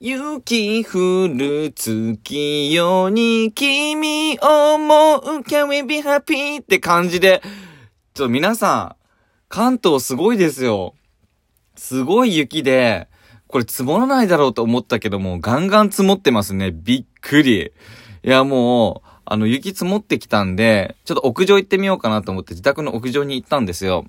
雪降る月夜に君を思う Can we be happy? って感じで、ちょっと皆さん、関東すごいですよ。すごい雪で、これ積もらないだろうと思ったけども、ガンガン積もってますね。びっくり。いや、もう、あの、雪積もってきたんで、ちょっと屋上行ってみようかなと思って自宅の屋上に行ったんですよ。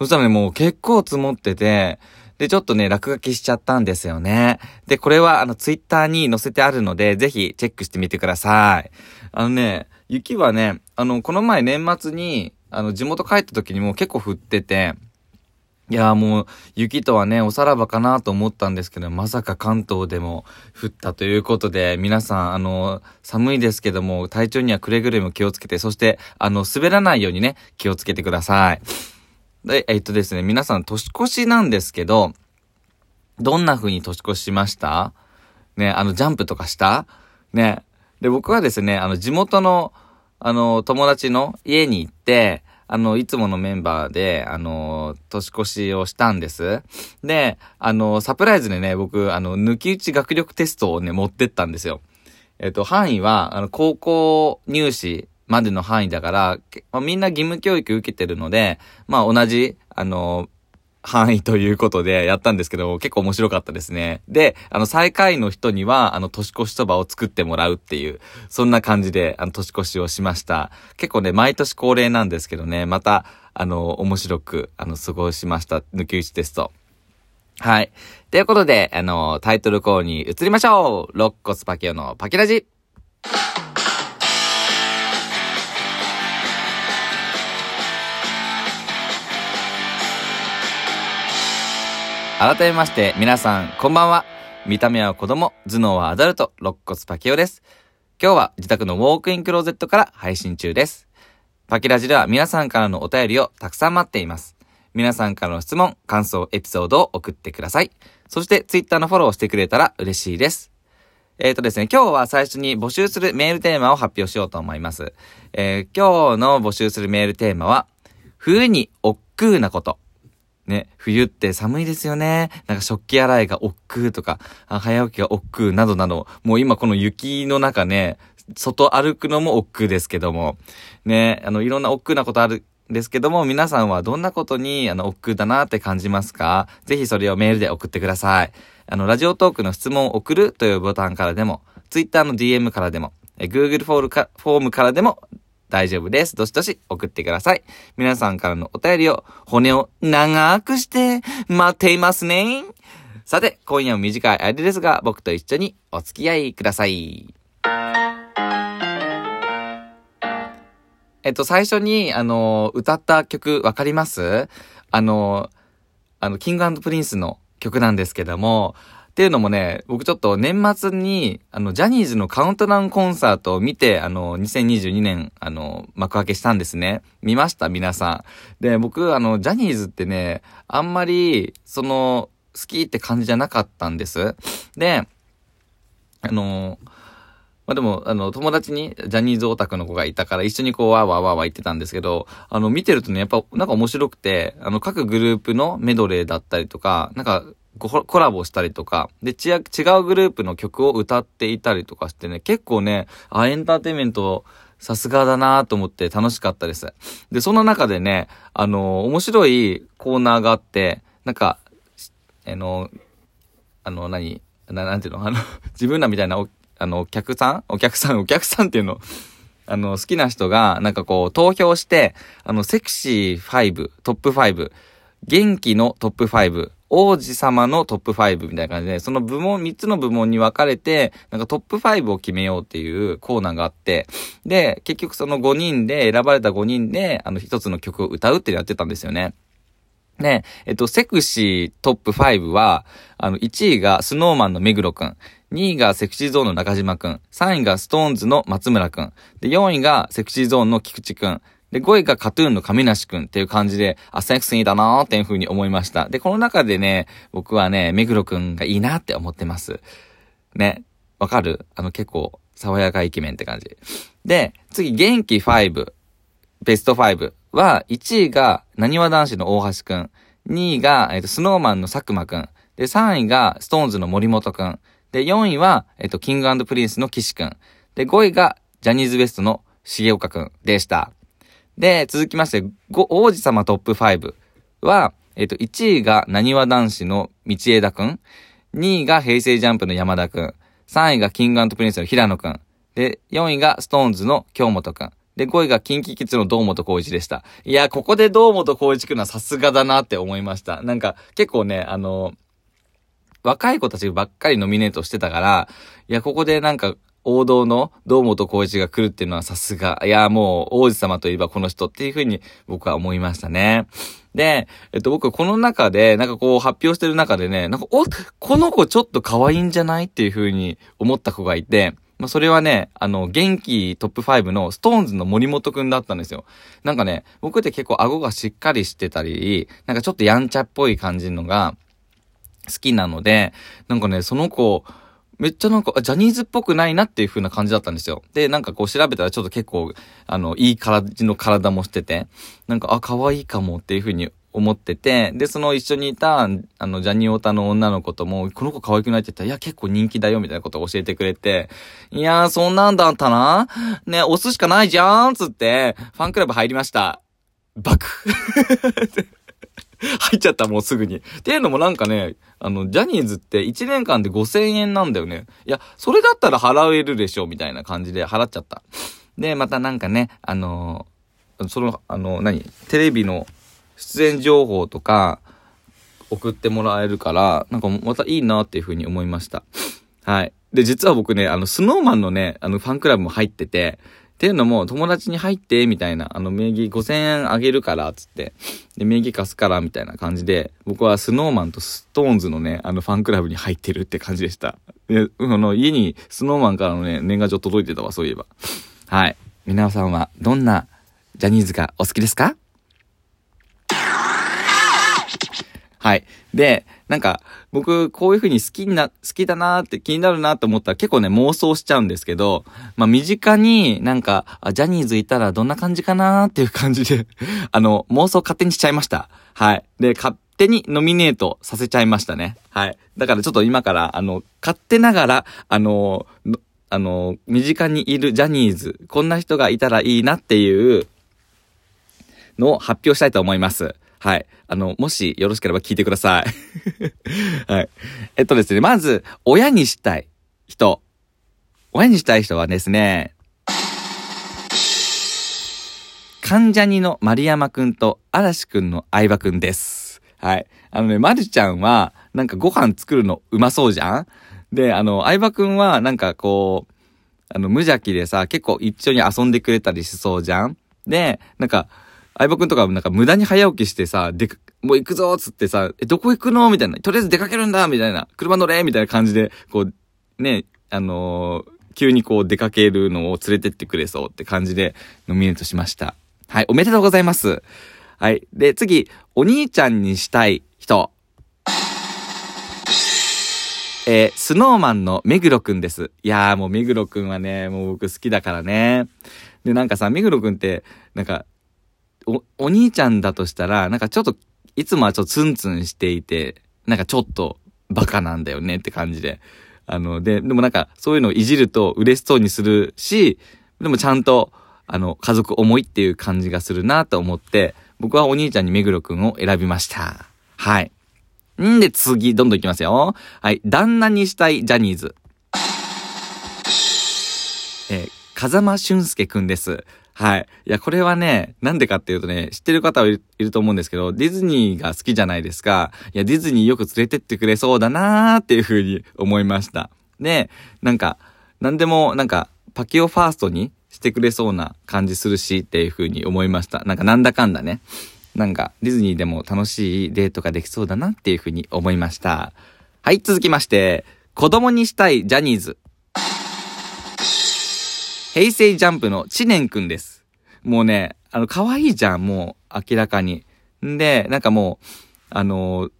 そしたらね、もう結構積もってて、で、ちょっとね、落書きしちゃったんですよね。で、これは、あの、ツイッターに載せてあるので、ぜひチェックしてみてください。あのね、雪はね、あの、この前年末に、あの、地元帰った時にも結構降ってて、いやもう、雪とはね、おさらばかなと思ったんですけど、まさか関東でも降ったということで、皆さん、あの、寒いですけども、体調にはくれぐれも気をつけて、そして、あの、滑らないようにね、気をつけてください。で、えっとですね、皆さん、年越しなんですけど、どんな風に年越ししました？ね、あの、ジャンプとかした？ね。で、僕はですね、あの、地元の、あの、友達の家に行って、あの、いつものメンバーで、あの、年越しをしたんです。で、あの、サプライズでね、僕、あの、抜き打ち学力テストをね、持ってったんですよ。えっと、範囲は、あの、高校入試までの範囲だから、まあ、みんな義務教育受けてるので、まあ、同じ、あの、範囲ということでやったんですけど、結構面白かったですね。で、あの、最下位の人には、あの、年越しそばを作ってもらうっていう、そんな感じで、あの、年越しをしました。結構ね、毎年恒例なんですけどね、また、あの、面白く、あの、過ごしました。抜き打ちテスト。はい。ということで、あの、タイトルコールに移りましょう肋骨パキオのパキラジ改めまして、皆さん、こんばんは。見た目は子供、頭脳はアダルト、肋骨パキオです。今日は自宅のウォークインクローゼットから配信中です。パキラジでは皆さんからのお便りをたくさん待っています。皆さんからの質問、感想、エピソードを送ってください。そして、ツイッターのフォローしてくれたら嬉しいです。えっ、ー、とですね、今日は最初に募集するメールテーマを発表しようと思います。えー、今日の募集するメールテーマは、冬に億劫なこと。ね、冬って寒いですよね。なんか食器洗いが億劫とか、早起きが億劫などなど、もう今この雪の中ね、外歩くのも億劫ですけども、ね、あの、いろんな億劫なことあるんですけども、皆さんはどんなことに、あの、億劫だなって感じますか？ぜひそれをメールで送ってください。あの、ラジオトークの質問を送るというボタンからでも、Twitter の DM からでも、Google フォームからでも大丈夫です。どしどし送ってください。皆さんからのお便りを骨を長くして待っていますね。さて、今夜も短い間ですが、僕と一緒にお付き合いください。えっと、最初に、あの、歌った曲わかります？あの、あの、 King & Prince の曲なんですけども、っていうのもね、僕ちょっと年末に、あの、ジャニーズのカウントダウンコンサートを見て、あの、2022年、あの、幕開けしたんですね。見ました皆さん。で、僕、あの、ジャニーズってね、あんまり、その、好きって感じじゃなかったんです。で、あの、まあ、でも、あの、友達にジャニーズオタクの子がいたから一緒にこう、わーわーわーわー言ってたんですけど、あの、見てるとね、やっぱ、なんか面白くて、あの、各グループのメドレーだったりとか、なんか、コラボしたりとか、で、違うグループの曲を歌っていたりとかしてね、結構ね、あ、エンターテイメント、さすがだなと思って楽しかったです。で、その中でね、あの、面白いコーナーがあって、なんか、あの、あの、何な、なんていうの あの、自分らみたいなお、あの、お客さん？お客さん、お客さんっていうの、あの、好きな人が、なんかこう、投票して、あの、セクシー5、トップ5、元気のトップ5、王子様のトップ5みたいな感じで、その部門、3つの部門に分かれて、なんかトップ5を決めようっていうコーナーがあって、で、結局その5人で、選ばれた5人で、あの、1つの曲を歌うってやってたんですよね。で、えっと、セクシートップ5は、あの、1位が Snow Man の目黒くん、2位が Sexy Zone の中島くん、3位が SixTONES の松村くん、で、4位が Sexy Zone の菊池くん、で、5位が KAT-TUN の亀梨くんっていう感じで、あ、セクシーだなーっていう風に思いました。で、この中でね、僕はね、目黒くんがいいなって思ってます。ね。わかる？あの結構、爽やかイケメンって感じ。で、次、元気5、ベスト5は、1位が、なにわ男子の大橋くん。2位が、えっ、と、 Snow Man の佐久間くん。で、3位が、 SixTONES の森本くん。で、4位は、えっと、 King & Prince の岸くん。で、5位が、ジャニーズ WEST の重岡くんでした。で、続きまして、ご王子様トップ5は、えっと、1位が、なにわ男子の道枝くん。2位が、平成ジャンプの山田くん。3位が、 King & Prince の平野くん。で、4位が、 SixTONES の京本くん。で、5位が、 KinKi Kids の堂本光一でした。いや、ここで堂本光一くんはさすがだなって思いました。なんか、結構ね、あの、若い子たちばっかりノミネートしてたから、いや、ここでなんか、王道の堂本光一が来るっていうのはさすが、いや、もう王子様といえばこの人っていうふうに僕は思いましたね。で、えっと僕この中で、なんかこう発表してる中でね、なんか、お、この子ちょっと可愛いんじゃないっていうふうに思った子がいて、まあ、それはね、あの、元気トップ5のストーンズの森本くんだったんですよ。なんかね、僕って結構顎がしっかりしてたり、なんかちょっとやんちゃっぽい感じのが好きなので、なんかね、その子、めっちゃなんか、ジャニーズっぽくないなっていう風な感じだったんですよ。で、なんかこう調べたらちょっと結構、あの、いい体の体もしてて、なんか、あ、可愛いかもっていう風に思ってて、で、その一緒にいた、あの、ジャニオタの女の子とも、この子可愛くないって言ったら、いや、結構人気だよ、みたいなことを教えてくれて、いやー、そんなんだったなね、押すしかないじゃーんつって、ファンクラブ入りました。バク 入っちゃった、もうすぐに。っていうのもなんかね、あの、ジャニーズって1年間で5000円なんだよね。いや、それだったら払えるでしょ、みたいな感じで払っちゃった。で、またなんかね、あのー、その、あの、何テレビの出演情報とか送ってもらえるから、なんかまたいいなっていうふうに思いました。はい。で、実は僕ね、あの、スノーマンのね、あの、ファンクラブも入ってて、っていうのも、友達に入って、みたいな、あの、名義5000円あげるから、つって、で、名義貸すから、みたいな感じで、僕はスノーマンとストーンズのね、あの、ファンクラブに入ってるって感じでした。で、あの、家にスノーマンからのね、年賀状届いてたわ、そういえば。はい。皆さんは、どんなジャニーズがお好きですか？はい。で、なんか、僕、こういう風に好きな、好きだなーって気になるなと思ったら結構ね、妄想しちゃうんですけど、まあ、身近になんか、あ、ジャニーズいたらどんな感じかなーっていう感じで あの、妄想勝手にしちゃいました。はい。で、勝手にノミネートさせちゃいましたね。はい。だからちょっと今から、あの、勝手ながら、あの、あの、身近にいるジャニーズ、こんな人がいたらいいなっていうのを発表したいと思います。はい。あの、もしよろしければ聞いてください。はい。えっとですね、まず、親にしたい人。親にしたい人はですね、関ジャニの丸山くんと嵐くんの相葉くんです。はい。あのね、まるちゃんは、なんかご飯作るのうまそうじゃん？で、あの、相葉くんは、なんかこう、あの、無邪気でさ、結構一緒に遊んでくれたりしそうじゃん？で、なんか、相葉くんとかなんか無駄に早起きしてさ、で、もう行くぞっつってさ、え、どこ行くの？みたいな。とりあえず出かけるんだみたいな。車乗れみたいな感じで、こう、ね、あのー、急にこう出かけるのを連れてってくれそうって感じでノミネートしました。はい、おめでとうございます。はい。で、次、お兄ちゃんにしたい人。えー、スノーマンの目黒くんです。いやーもう目黒くんはね、もう僕好きだからね。で、なんかさ、目黒くんって、なんか、お、お兄ちゃんだとしたら、なんかちょっと、いつもはちょっとツンツンしていて、なんかちょっとバカなんだよねって感じで。あの、で、でもなんかそういうのをいじると嬉しそうにするし、でもちゃんと、あの、家族思いっていう感じがするなと思って、僕はお兄ちゃんに目黒くんを選びました。はい。んで次、どんどんいきますよ。はい。旦那にしたいジャニーズ。えー、風間俊介くんです。はい。いや、これはね、なんでかっていうとね、知ってる方はいると思うんですけど、ディズニーが好きじゃないですか。いや、ディズニーよく連れてってくれそうだなーっていう風に思いました。で、なんか、なんでも、なんか、パキオファーストにしてくれそうな感じするしっていう風に思いました。なんか、なんだかんだね。なんか、ディズニーでも楽しいデートができそうだなっていう風に思いました。はい、続きまして、子供にしたいジャニーズ。平成ジャンプの知念くんです。もうね、あの、可愛いじゃん、もう、明らかに。んで、なんかもう、あの、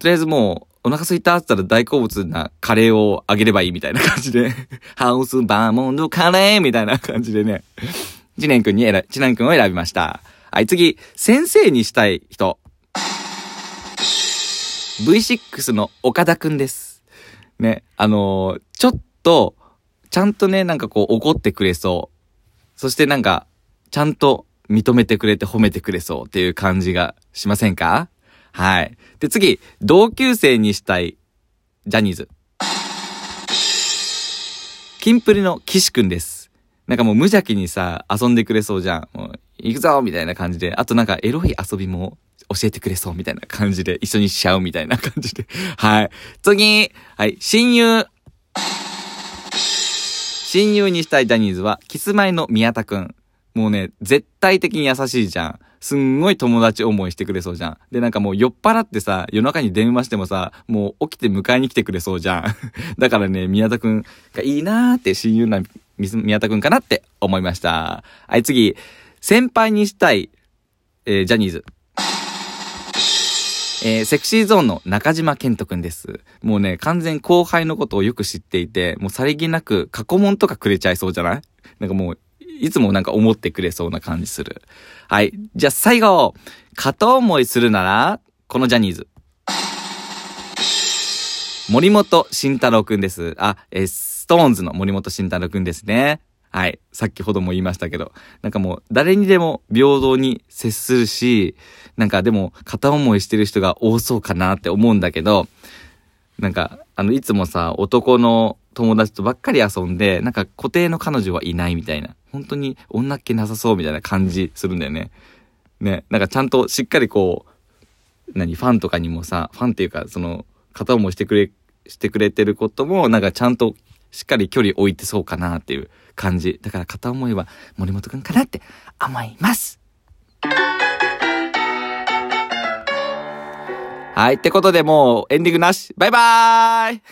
とりあえずもう、お腹空いたって言ったら大好物なカレーをあげればいいみたいな感じで、ハウスバーモンドカレーみたいな感じでね、知念くんに選、知念くんを選びました。はい、次、先生にしたい人。V6 の岡田くんです。ね、あのーちょっと、ちゃんとね、なんかこう怒ってくれそう。そしてなんか、ちゃんと認めてくれて褒めてくれそうっていう感じがしませんか？はい。で、次、同級生にしたい、ジャニーズ。キンプリの岸くんです。なんかもう無邪気にさ、遊んでくれそうじゃん。もう、行くぞみたいな感じで。あとなんかエロい遊びも教えてくれそうみたいな感じで、一緒にしちゃうみたいな感じで。はい。次、はい、親友。親友にしたいジャニーズは、キスマイの宮田くん。もうね、絶対的に優しいじゃん。すんごい友達思いしてくれそうじゃん。で、なんかもう酔っ払ってさ、夜中に電話してもさ、もう起きて迎えに来てくれそうじゃん。だからね、宮田くんがいいなーって親友な宮田くんかなって思いました。はい、次。先輩にしたい、えージャニーズ。えーセクシーゾーンの中島健人くんです。もうね、完全後輩のことをよく知っていて、もうさりげなく過去問とかくれちゃいそうじゃない？なんかもう、いつもなんか思ってくれそうな感じする。はい。じゃあ最後、片思いするなら、このジャニーズ。森本慎太郎くんです。あ、えーストーンズの森本慎太郎くんですね。はい。先ほども言いましたけど。なんかもう、誰にでも平等に接するし、なんかでも、片思いしてる人が多そうかなって思うんだけど、なんか、あの、いつもさ、男の友達とばっかり遊んで、なんか固定の彼女はいないみたいな。本当に女っ気なさそうみたいな感じするんだよね。ね。なんかちゃんとしっかりこう、何、ファンとかにもさ、ファンっていうか、その、片思いしてくれ、してくれてることも、なんかちゃんとしっかり距離置いてそうかなっていう感じ。だから片思いは森本くんかなって思います。はい。ってことでもうエンディングなし。バイバーイ